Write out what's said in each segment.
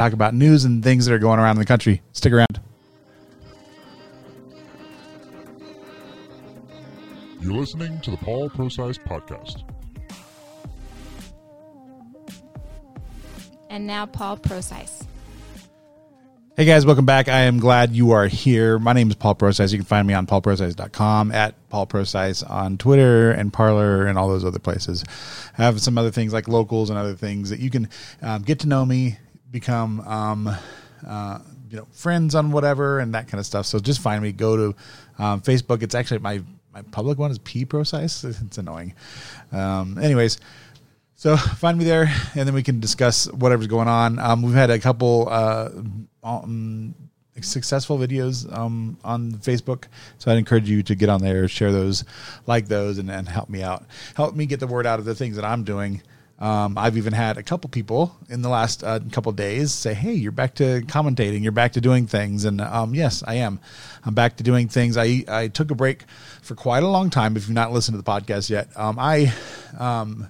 talk about news and things that are going around in the country. Stick around. You're listening to the Paul Prosise Podcast. And now Paul Prosise. Hey guys, welcome back. I am glad you are here. My name is Paul Prosise. You can find me on paulprosise.com, at Paul Prosise on Twitter and Parler and all those other places. I have some other things like locals and other things that you can um, get to know me, become um, uh, you know friends on whatever and that kind of stuff. So just find me. Go to um, Facebook. It's actually my my public one is P Prosise. It's annoying. Um, anyways. So find me there, and then we can discuss whatever's going on. Um, we've had a couple uh, um, successful videos um, on Facebook, so I'd encourage you to get on there, share those, like those, and, and help me out. Help me get the word out of the things that I'm doing. Um, I've even had a couple people in the last uh, couple days say, "Hey, you're back to commentating. You're back to doing things." And um, yes, I am. I'm back to doing things. I I took a break for quite a long time. If you've not listened to the podcast yet, um, I um,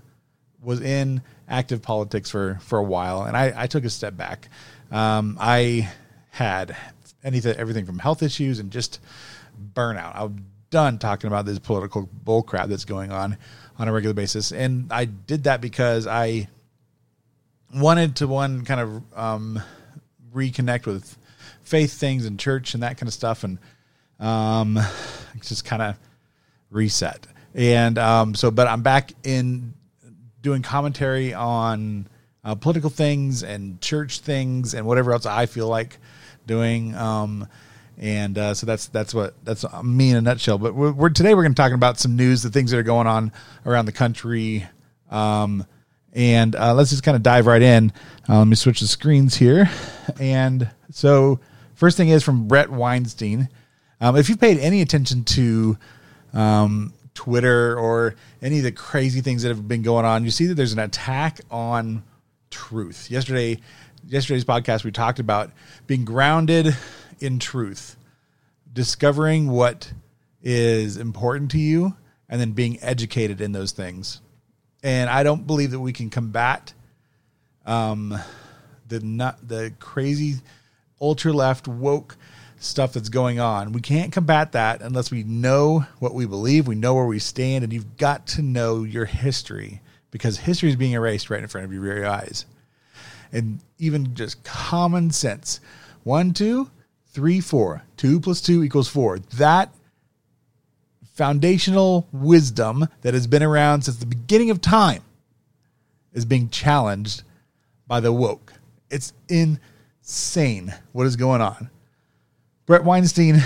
was in active politics for for a while, and I, I took a step back. Um, I had anything, everything from health issues and just burnout. I'm done talking about this political bullcrap that's going on on a regular basis, and I did that because I wanted to one kind of um, reconnect with faith things and church and that kind of stuff, and um, just kind of reset. And um, so, but I'm back in doing commentary on uh, political things and church things and whatever else I feel like doing. Um, and uh, so that's that's what that's me in a nutshell. But we're, we're today we're going to talk about some news, the things that are going on around the country. Um, and uh, let's just kind of dive right in. Uh, let me switch the screens here. And so, first thing is from Bret Weinstein. Um, if you've paid any attention to um, Twitter or any of the crazy things that have been going on, you see that there's an attack on truth. Yesterday, yesterday's podcast, we talked about being grounded in truth, discovering what is important to you, and then being educated in those things. And I don't believe that we can combat um, the not the crazy ultra left woke stuff that's going on. We can't combat that unless we know what we believe, we know where we stand, and you've got to know your history because history is being erased right in front of your very eyes. And even just common sense one, two, three, four. Two plus two equals four. That foundational wisdom that has been around since the beginning of time is being challenged by the woke. It's insane what is going on. Bret Weinstein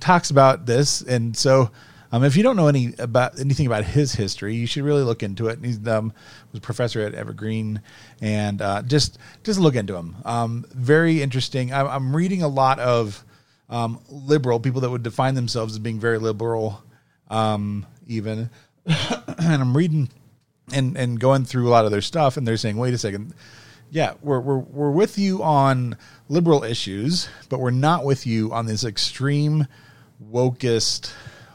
talks about this, and so um, if you don't know any about anything about his history, you should really look into it. He's um, was a professor at Evergreen, and uh, just just look into him. Um, very interesting. I, I'm reading a lot of um, liberal people that would define themselves as being very liberal, um, even, and I'm reading and and going through a lot of their stuff, and they're saying, "Wait a second, yeah, we're we're we're with you on liberal issues, but we're not with you on this extreme wokest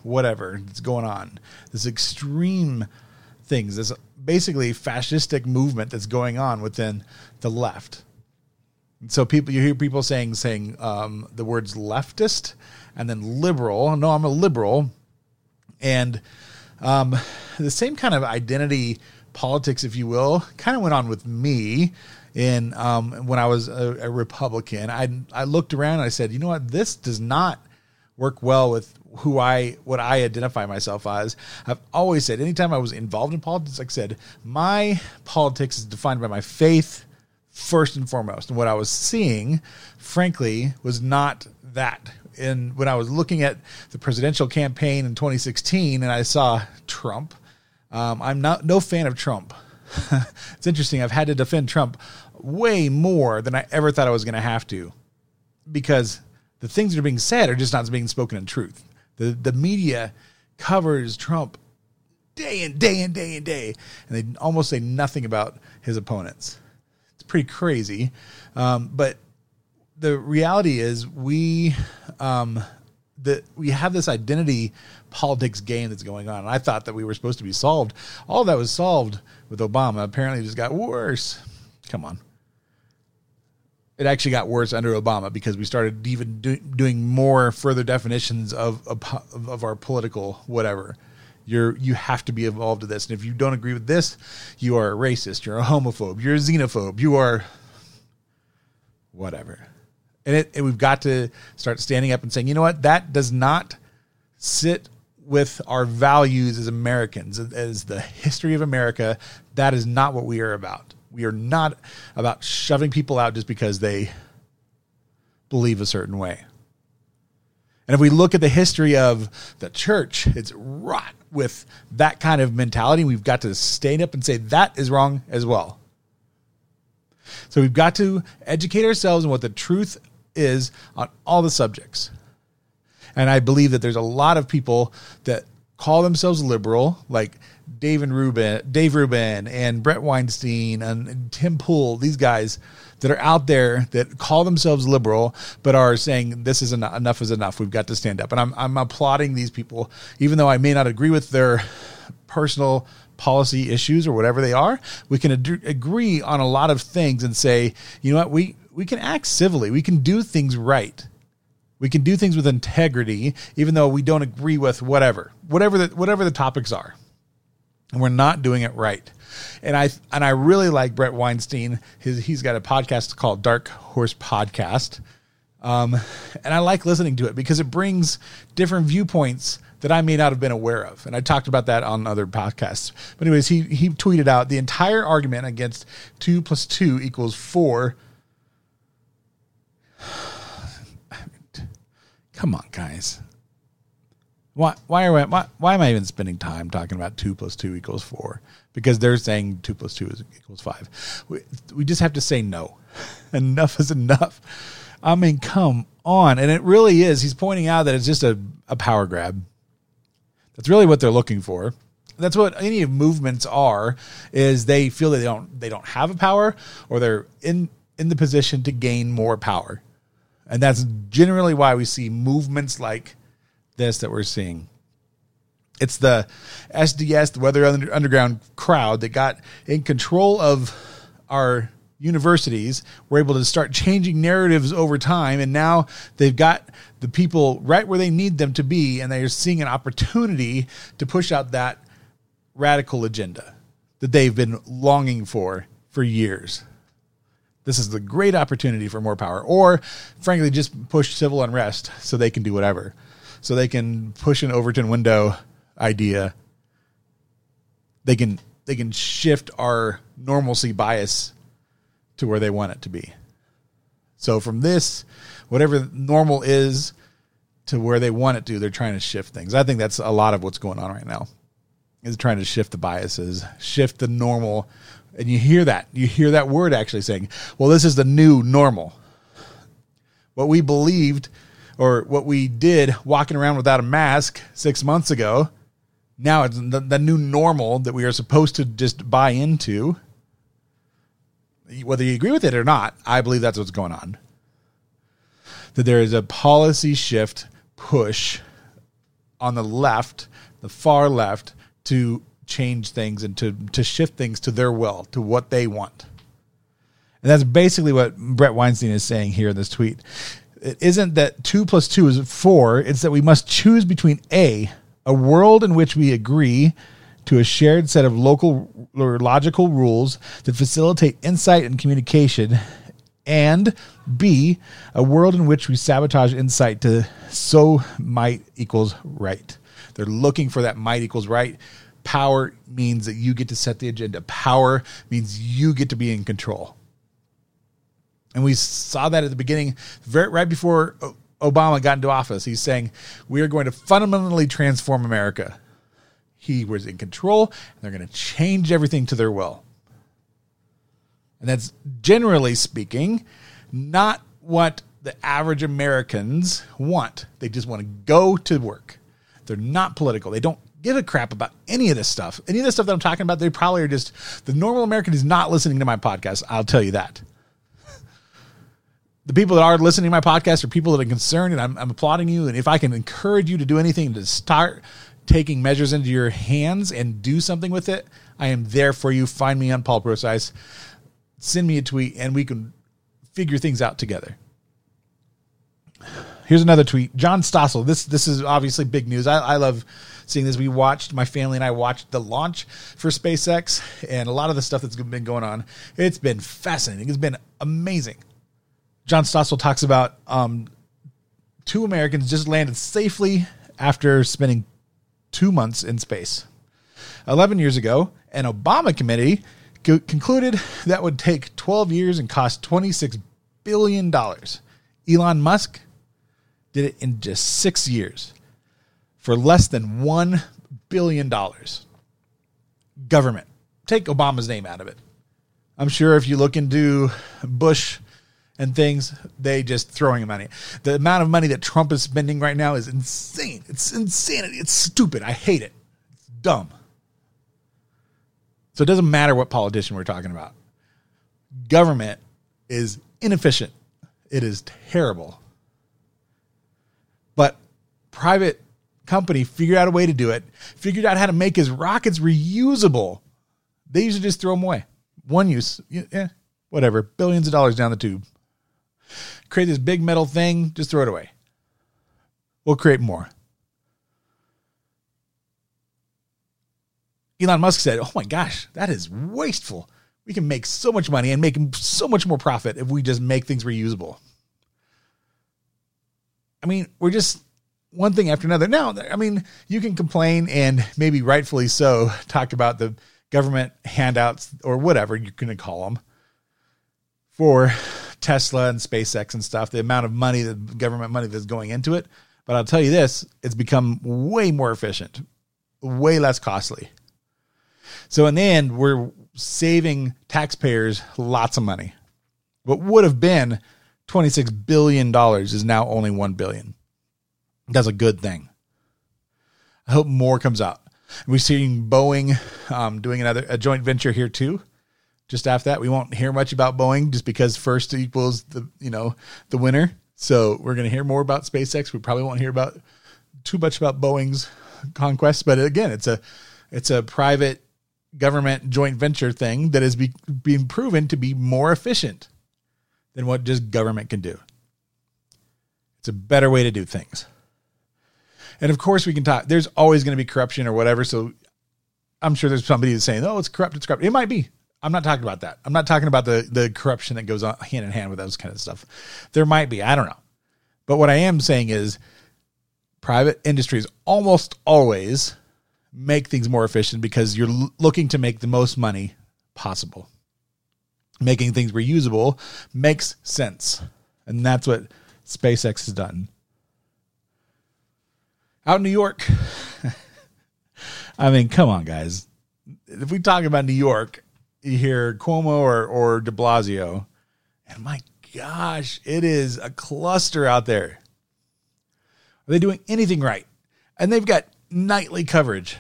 whatever that's going on. This extreme things, this basically fascistic movement that's going on within the left. So people, you hear people saying saying um, the words leftist and then liberal. No, I'm a liberal, and um, the same kind of identity politics, if you will, kind of went on with me in um, when I was a, a, Republican. I I looked around I said, you know what, this does not work well with who I what I identify myself as. I've always said, anytime I was involved in politics, like I said, my politics is defined by my faith first and foremost. And what I was seeing, frankly, was not that. And when I was looking at the presidential campaign in 2016, and I saw Trump. Um, I'm not no fan of Trump. it's interesting. I've had to defend Trump way more than I ever thought I was going to have to because the things that are being said are just not being spoken in truth. The, the media covers Trump day and day and day and day, and they almost say nothing about his opponents. It's pretty crazy. Um, but the reality is, we um, that we have this identity politics game that's going on. And I thought that we were supposed to be solved. All that was solved with Obama. Apparently, it just got worse. Come on. It actually got worse under Obama because we started even do, doing more further definitions of, of of our political whatever. You're you have to be involved in this, and if you don't agree with this, you are a racist. You're a homophobe. You're a xenophobe. You are whatever. And it and we've got to start standing up and saying, you know what, that does not sit with our values as Americans, as the history of America. That is not what we are about. We are not about shoving people out just because they believe a certain way. And if we look at the history of the church, it's wrought with that kind of mentality. We've got to stand up and say that is wrong as well. So we've got to educate ourselves on what the truth is on all the subjects. And I believe that there's a lot of people that call themselves liberal, like Dave and Rubin, Dave Rubin and Bret Weinstein and Tim Pool, these guys that are out there that call themselves liberal, but are saying this is enough, enough is enough. We've got to stand up. And I'm, I'm applauding these people, even though I may not agree with their personal policy issues or whatever they are. We can ad- agree on a lot of things and say, you know what, we, we can act civilly. We can do things right. We can do things with integrity, even though we don't agree with whatever, whatever the, whatever the topics are and we're not doing it right. And I and I really like Bret Weinstein. His, he's got a podcast called Dark Horse Podcast, um, and I like listening to it because it brings different viewpoints that I may not have been aware of. And I talked about that on other podcasts. But anyways, he he tweeted out the entire argument against two plus two equals four. Come on, guys. Why why are we, why, why am I even spending time talking about two plus two equals four? Because they're saying two plus two is equals five. We, we just have to say no. enough is enough. I mean, come on. And it really is. He's pointing out that it's just a, a power grab. That's really what they're looking for. That's what any movements are, is they feel that they don't they don't have a power or they're in in the position to gain more power. And that's generally why we see movements like this that we're seeing. It's the SDS, the Weather Underground crowd that got in control of our universities. We're able to start changing narratives over time, and now they've got the people right where they need them to be, and they're seeing an opportunity to push out that radical agenda that they've been longing for for years. This is the great opportunity for more power, or frankly, just push civil unrest so they can do whatever so they can push an Overton window idea. They can they can shift our normalcy bias to where they want it to be. So from this, whatever normal is to where they want it to, they're trying to shift things. I think that's a lot of what's going on right now. Is trying to shift the biases, shift the normal. And you hear that. You hear that word actually saying, well, this is the new normal. What we believed or what we did walking around without a mask six months ago. Now it's the, the new normal that we are supposed to just buy into. Whether you agree with it or not, I believe that's what's going on. That there is a policy shift push on the left, the far left, to change things and to, to shift things to their will, to what they want. And that's basically what Bret Weinstein is saying here in this tweet it isn't that two plus two is four. It's that we must choose between A, a world in which we agree to a shared set of local or logical rules that facilitate insight and communication, and B, a world in which we sabotage insight to so might equals right. They're looking for that might equals right. Power means that you get to set the agenda. Power means you get to be in control. And we saw that at the beginning, very, right before Obama got into office. He's saying, We are going to fundamentally transform America. He was in control, and they're going to change everything to their will. And that's generally speaking not what the average Americans want. They just want to go to work. They're not political. They don't give a crap about any of this stuff. Any of this stuff that I'm talking about, they probably are just the normal American is not listening to my podcast. I'll tell you that the people that are listening to my podcast are people that are concerned, and I'm, I'm applauding you. And if I can encourage you to do anything to start taking measures into your hands and do something with it, I am there for you. Find me on Paul Prosise, send me a tweet, and we can figure things out together. Here's another tweet. John Stossel. This this is obviously big news. I, I love seeing this. We watched my family and I watched the launch for SpaceX and a lot of the stuff that's been going on. It's been fascinating. It's been amazing. John Stossel talks about um, two Americans just landed safely after spending two months in space. 11 years ago, an Obama committee co- concluded that would take 12 years and cost $26 billion. Elon Musk did it in just six years for less than $1 billion. Government. Take Obama's name out of it. I'm sure if you look into Bush and things, they just throwing money. The amount of money that Trump is spending right now is insane. It's insanity. It's stupid. I hate it. It's dumb. So it doesn't matter what politician we're talking about. Government is inefficient. It is terrible. But private company figured out a way to do it, figured out how to make his rockets reusable. They to just throw them away. One use, yeah, whatever, billions of dollars down the tube. Create this big metal thing, just throw it away. We'll create more. Elon Musk said, Oh my gosh, that is wasteful. We can make so much money and make so much more profit if we just make things reusable. I mean, we're just one thing after another. Now, I mean, you can complain and maybe rightfully so talk about the government handouts or whatever you're going to call them for Tesla and SpaceX and stuff, the amount of money, the government money that's going into it. But I'll tell you this, it's become way more efficient, way less costly. So in the end, we're saving taxpayers lots of money. What would have been $26 billion is now only 1 billion. That's a good thing. I hope more comes out. We're seeing Boeing um, doing another a joint venture here too. Just after that, we won't hear much about Boeing just because first equals the you know the winner. So we're going to hear more about SpaceX. We probably won't hear about too much about Boeing's conquest, but again, it's a it's a private government joint venture thing that is be, being proven to be more efficient than what just government can do. It's a better way to do things. And of course, we can talk. There's always going to be corruption or whatever. So I'm sure there's somebody that's saying, "Oh, it's corrupt. It's corrupt." It might be. I'm not talking about that. I'm not talking about the the corruption that goes on hand in hand with those kind of stuff. There might be. I don't know. But what I am saying is, private industries almost always make things more efficient because you're looking to make the most money possible. Making things reusable makes sense. And that's what SpaceX has done. Out in New York, I mean, come on, guys. If we talk about New York, you hear Cuomo or, or de Blasio, and my gosh, it is a cluster out there. Are they doing anything right? And they've got nightly coverage.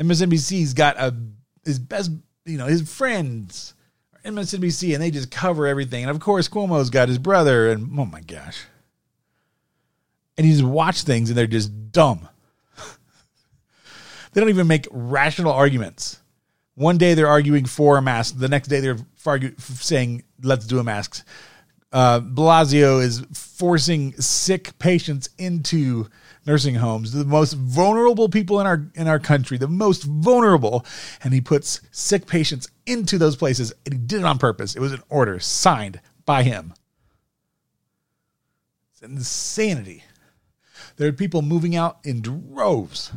MSNBC's got a his best, you know, his friends are MSNBC, and they just cover everything. And of course, Cuomo's got his brother, and oh my gosh, and you just watch things, and they're just dumb. they don't even make rational arguments. One day they're arguing for a mask, the next day they're argue, saying let's do a mask. Uh, Blasio is forcing sick patients into nursing homes, the most vulnerable people in our in our country, the most vulnerable, and he puts sick patients into those places, and he did it on purpose. It was an order signed by him. It's insanity. There are people moving out in droves.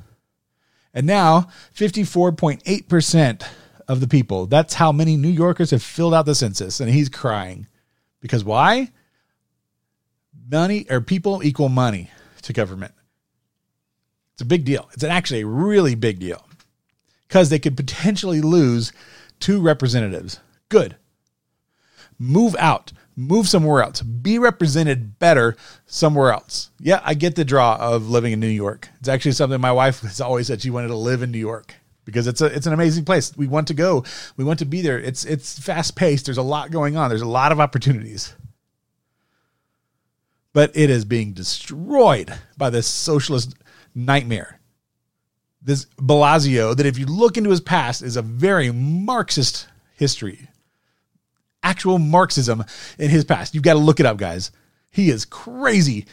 And now, 54.8% of the people, that's how many New Yorkers have filled out the census. And he's crying. Because why? Money or people equal money to government. It's a big deal. It's actually a really big deal because they could potentially lose two representatives. Good. Move out. Move somewhere else. Be represented better somewhere else. Yeah, I get the draw of living in New York. It's actually something my wife has always said she wanted to live in New York because it's a it's an amazing place. We want to go. We want to be there. It's it's fast paced. There's a lot going on. There's a lot of opportunities. But it is being destroyed by this socialist nightmare. This Blasio, that if you look into his past, is a very Marxist history. Actual Marxism in his past. You've got to look it up, guys. He is crazy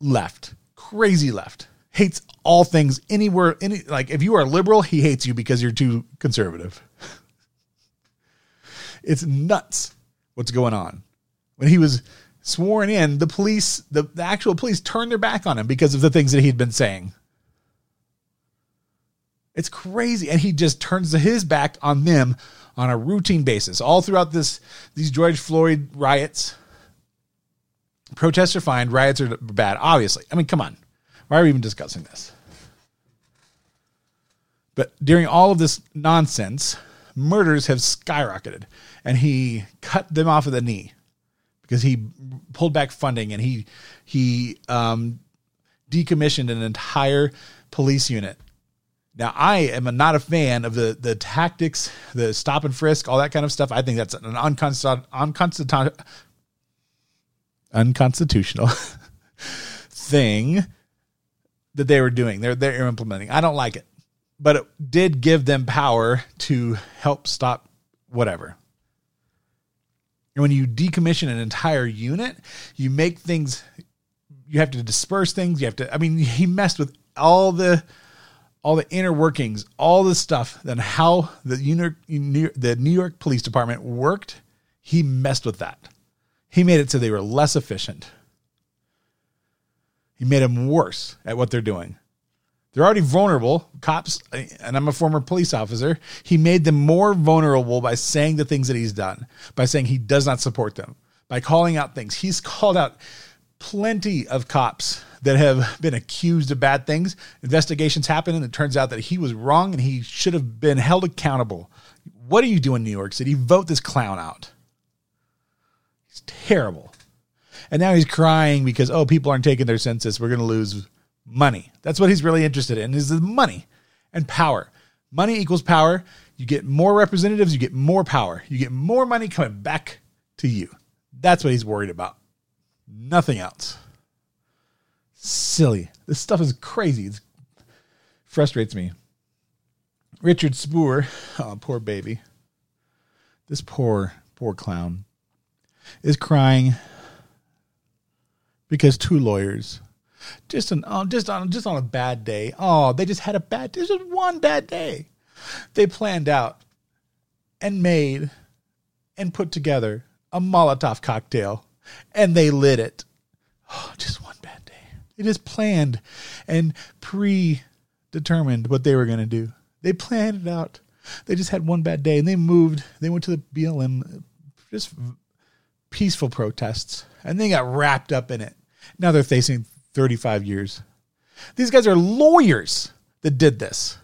left, crazy left. Hates all things anywhere. Any like if you are liberal, he hates you because you're too conservative. it's nuts what's going on. When he was sworn in, the police, the, the actual police, turned their back on him because of the things that he'd been saying. It's crazy, and he just turns his back on them on a routine basis all throughout this these George Floyd riots. Protests are fine, riots are bad. Obviously, I mean, come on, why are we even discussing this? But during all of this nonsense, murders have skyrocketed, and he cut them off at the knee because he pulled back funding and he he um, decommissioned an entire police unit. Now I am not a fan of the the tactics, the stop and frisk, all that kind of stuff. I think that's an unconstitutional unconstitutional thing that they were doing. They're they're implementing. I don't like it, but it did give them power to help stop whatever. And when you decommission an entire unit, you make things, you have to disperse things. You have to, I mean, he messed with all the, all the inner workings, all the stuff, then how the New the New York Police Department worked. He messed with that. He made it so they were less efficient. He made them worse at what they're doing. They're already vulnerable. Cops, and I'm a former police officer, he made them more vulnerable by saying the things that he's done, by saying he does not support them, by calling out things. He's called out plenty of cops that have been accused of bad things. Investigations happen, and it turns out that he was wrong and he should have been held accountable. What are you doing, New York City? Vote this clown out. He's terrible. And now he's crying because, oh, people aren't taking their census. We're going to lose money. That's what he's really interested in is the money and power. Money equals power. You get more representatives, you get more power. You get more money coming back to you. That's what he's worried about. Nothing else. Silly. This stuff is crazy. It frustrates me. Richard Spoor, oh, poor baby. This poor, poor clown is crying because two lawyers just an oh, just on just on a bad day. Oh, they just had a bad. This was one bad day. They planned out and made and put together a Molotov cocktail, and they lit it. Oh, just one bad day. They just planned and predetermined what they were going to do. They planned it out. They just had one bad day, and they moved. They went to the BLM, just peaceful protests, and they got wrapped up in it. Now they're facing 35 years. These guys are lawyers that did this.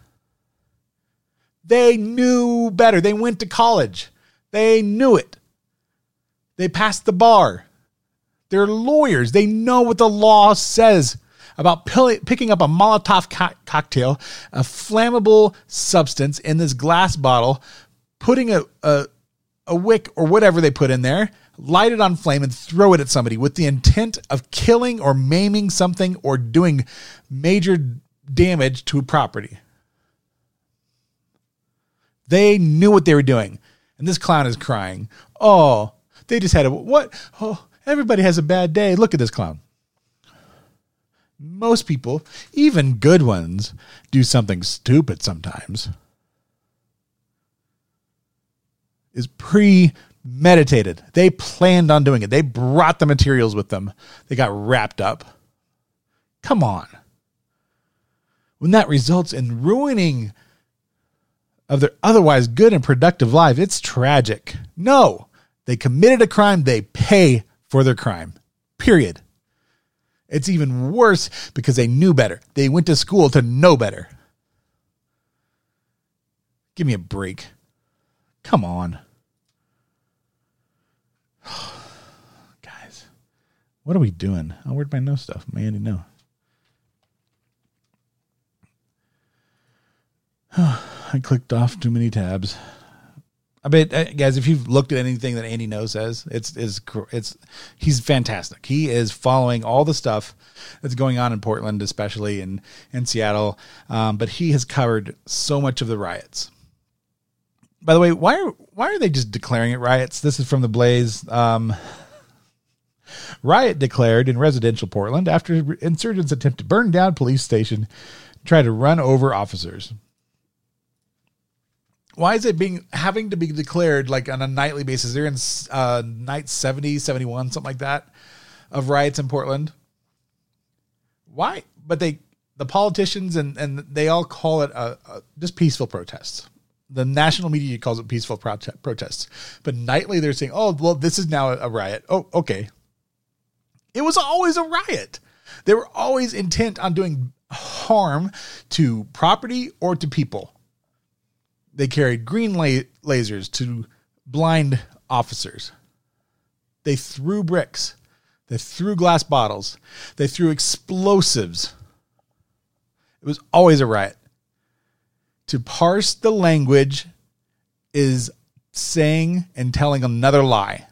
They knew better. They went to college. They knew it. They passed the bar. They're lawyers. They know what the law says about picking up a Molotov co- cocktail, a flammable substance in this glass bottle, putting a, a, a wick or whatever they put in there, light it on flame, and throw it at somebody with the intent of killing or maiming something or doing major damage to property. They knew what they were doing. And this clown is crying. Oh, they just had a what? Oh, everybody has a bad day. Look at this clown. Most people, even good ones, do something stupid sometimes. Is pre meditated. They planned on doing it. They brought the materials with them. They got wrapped up. Come on. When that results in ruining of their otherwise good and productive life, it's tragic. No, they committed a crime, they pay for their crime. Period. It's even worse because they knew better. They went to school to know better. Give me a break. Come on. Guys, what are we doing? Oh, where'd my no stuff? My Andy Ngo. I clicked off too many tabs. I bet, uh, guys, if you've looked at anything that Andy Ngo says, it's it's it's he's fantastic. He is following all the stuff that's going on in Portland, especially in in Seattle. Um, but he has covered so much of the riots by the way, why are why are they just declaring it riots? This is from the Blaze. Um, riot declared in residential Portland after insurgents attempt to burn down police station, try to run over officers. Why is it being having to be declared like on a nightly basis? They're in uh, night 70, 71, something like that of riots in Portland. Why? But they, the politicians and, and they all call it a, a just peaceful protests. The national media calls it peaceful prote- protests. But nightly they're saying, oh, well, this is now a riot. Oh, okay. It was always a riot. They were always intent on doing harm to property or to people. They carried green la- lasers to blind officers. They threw bricks. They threw glass bottles. They threw explosives. It was always a riot. To parse the language is saying and telling another lie.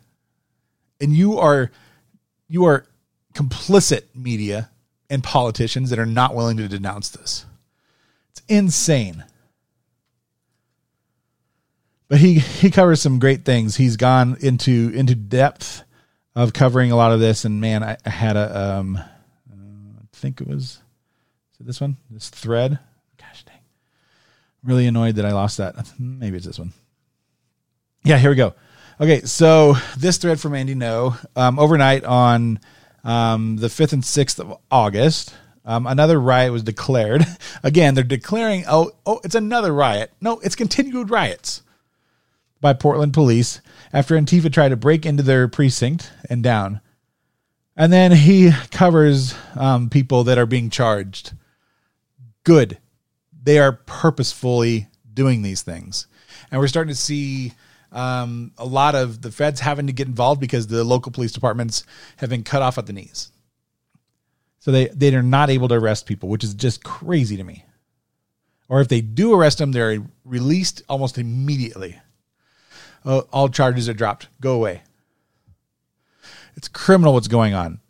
And you are you are complicit media and politicians that are not willing to denounce this. It's insane. But he he covers some great things. He's gone into into depth of covering a lot of this, and man, I, I had a um, uh, I think it was it this one, this thread. Gosh dang, really annoyed that I lost that. Maybe it's this one. Yeah, here we go. Okay, so this thread from Andy Ngo um, overnight on um, the fifth and sixth of August. Um, another riot was declared. Again, they're declaring, oh, oh, it's another riot. No, it's continued riots by Portland police after Antifa tried to break into their precinct and down. And then he covers um, people that are being charged. Good. They are purposefully doing these things. And we're starting to see um, a lot of the feds having to get involved because the local police departments have been cut off at the knees. So they, they are not able to arrest people, which is just crazy to me. Or if they do arrest them, they're released almost immediately oh, all charges are dropped. Go away. It's criminal what's going on.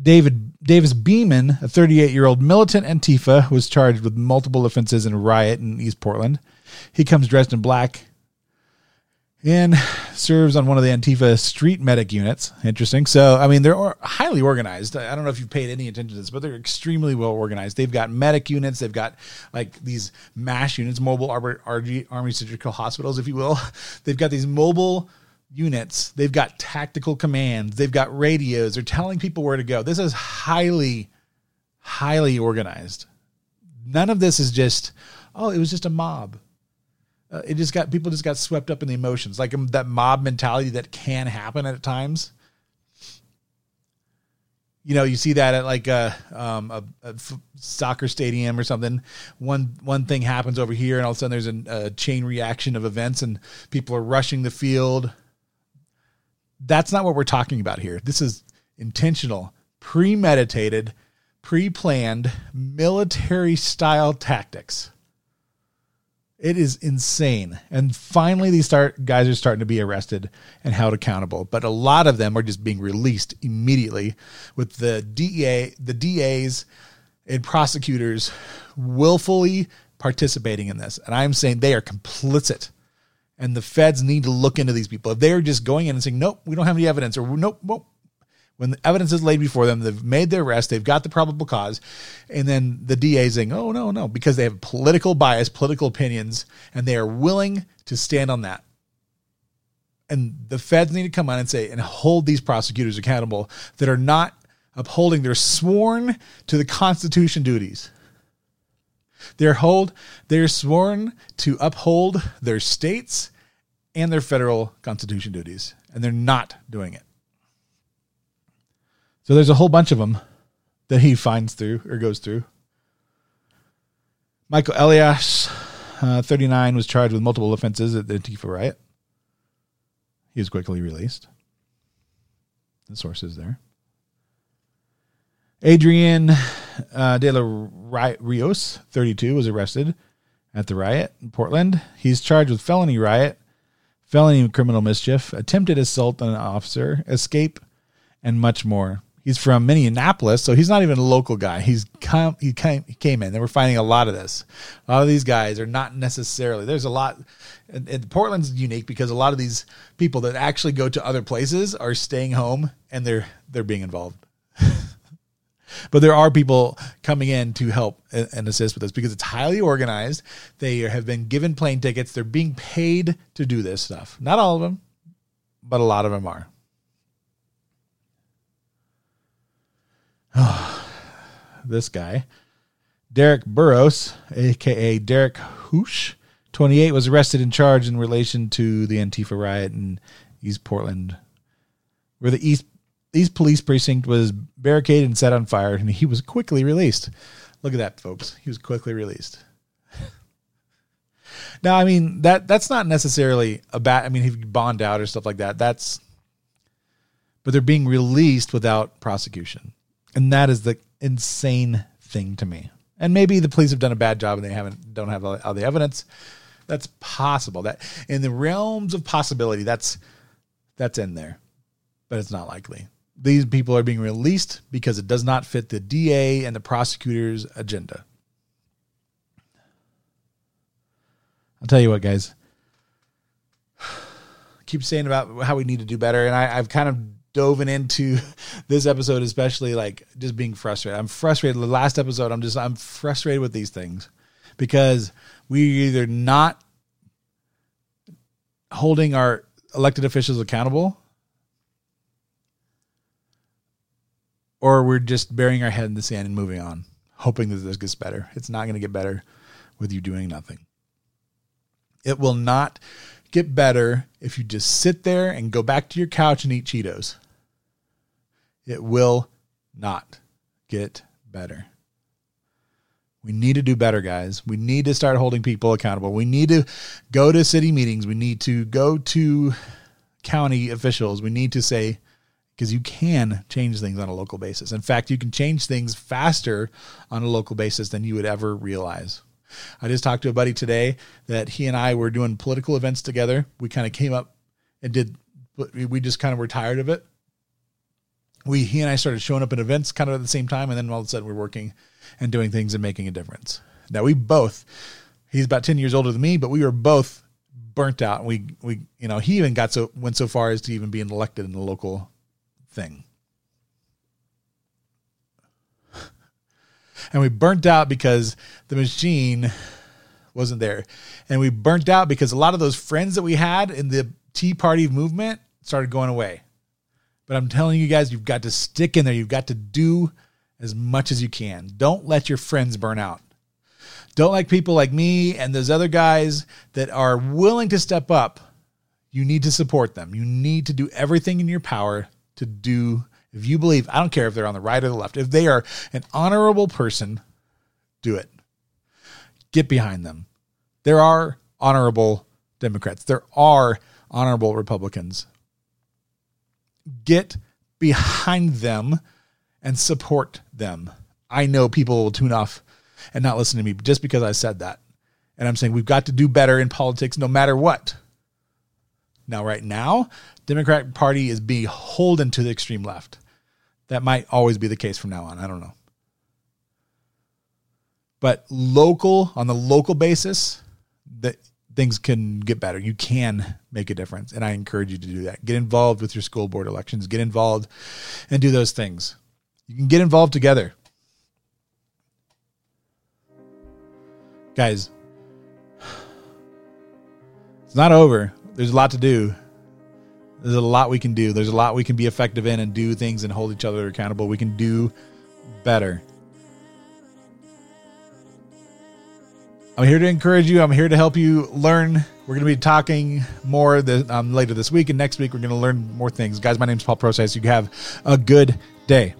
David Davis Beeman, a 38 year old militant Antifa, was charged with multiple offenses in a riot in East Portland. He comes dressed in black and serves on one of the Antifa street medic units. Interesting. So, I mean, they're highly organized. I don't know if you've paid any attention to this, but they're extremely well organized. They've got medic units. They've got like these MASH units, mobile army surgical hospitals, if you will. They've got these mobile units. They've got tactical commands. They've got radios. They're telling people where to go. This is highly, highly organized. None of this is just, oh, it was just a mob uh, it just got people just got swept up in the emotions, like um, that mob mentality that can happen at times. You know, you see that at like a, um, a, a f- soccer stadium or something. One one thing happens over here, and all of a sudden there's a, a chain reaction of events, and people are rushing the field. That's not what we're talking about here. This is intentional, premeditated, pre-planned military style tactics it is insane. And finally, these start guys are starting to be arrested and held accountable. But a lot of them are just being released immediately, with the DEA, the DAs, and prosecutors willfully participating in this. And I'm saying they are complicit. And the feds need to look into these people. If they're just going in and saying, "Nope, we don't have any evidence," or "Nope, nope, when the evidence is laid before them, they've made their arrest, they've got the probable cause, and then the DA is saying, oh, no, no, because they have political bias, political opinions, and they are willing to stand on that. And the feds need to come on and say, and hold these prosecutors accountable that are not upholding their sworn to the Constitution duties. They're hold, they're sworn to uphold their states and their federal constitution duties, and they're not doing it. So there's a whole bunch of them that he finds through or goes through. Michael Elias, uh, 39, was charged with multiple offenses at the Antifa riot. He was quickly released. The source is there. Adrian uh, De La Rios, 32, was arrested at the riot in Portland. He's charged with felony riot, felony criminal mischief, attempted assault on an officer, escape, and much more. He's from Minneapolis, so he's not even a local guy. He's come, he came he came in. And we're finding a lot of this. A lot of these guys are not necessarily. There's a lot. And, and Portland's unique because a lot of these people that actually go to other places are staying home and they're they're being involved. but there are people coming in to help and assist with this because it's highly organized. They have been given plane tickets. They're being paid to do this stuff. Not all of them, but a lot of them are. this guy, Derek Burrows, aka Derek Hoosh, 28, was arrested and charged in relation to the Antifa riot in East Portland, where the East East Police Precinct was barricaded and set on fire, and he was quickly released. Look at that, folks. He was quickly released. now, I mean that that's not necessarily a bad. I mean, you bond out or stuff like that, that's. But they're being released without prosecution. And that is the insane thing to me. And maybe the police have done a bad job and they haven't don't have all the evidence. That's possible. That in the realms of possibility, that's that's in there. But it's not likely. These people are being released because it does not fit the DA and the prosecutor's agenda. I'll tell you what, guys. keep saying about how we need to do better, and I, I've kind of dove into this episode, especially like just being frustrated. I'm frustrated. The last episode, I'm just I'm frustrated with these things because we're either not holding our elected officials accountable or we're just burying our head in the sand and moving on, hoping that this gets better. It's not going to get better with you doing nothing. It will not get better if you just sit there and go back to your couch and eat Cheetos. It will not get better. We need to do better, guys. We need to start holding people accountable. We need to go to city meetings. We need to go to county officials. We need to say, because you can change things on a local basis. In fact, you can change things faster on a local basis than you would ever realize. I just talked to a buddy today that he and I were doing political events together. We kind of came up and did, we just kind of were tired of it. We, he and I started showing up at events kind of at the same time. And then all of a sudden we're working and doing things and making a difference. Now we both, he's about 10 years older than me, but we were both burnt out. We, we, you know, he even got so, went so far as to even being elected in the local thing. and we burnt out because the machine wasn't there. And we burnt out because a lot of those friends that we had in the Tea Party movement started going away. But I'm telling you guys, you've got to stick in there. You've got to do as much as you can. Don't let your friends burn out. Don't like people like me and those other guys that are willing to step up. You need to support them. You need to do everything in your power to do if you believe, I don't care if they're on the right or the left, if they are an honorable person, do it. Get behind them. There are honorable Democrats, there are honorable Republicans. Get behind them and support them. I know people will tune off and not listen to me just because I said that. And I'm saying we've got to do better in politics no matter what. Now, right now, Democratic Party is beholden to the extreme left. That might always be the case from now on. I don't know. But local, on the local basis, that things can get better. You can make a difference. And I encourage you to do that. Get involved with your school board elections. Get involved and do those things. You can get involved together. Guys, it's not over. There's a lot to do. There's a lot we can do. There's a lot we can be effective in and do things and hold each other accountable. We can do better. I'm here to encourage you. I'm here to help you learn. We're going to be talking more um, later this week, and next week we're going to learn more things. Guys, my name is Paul Prosise. You have a good day.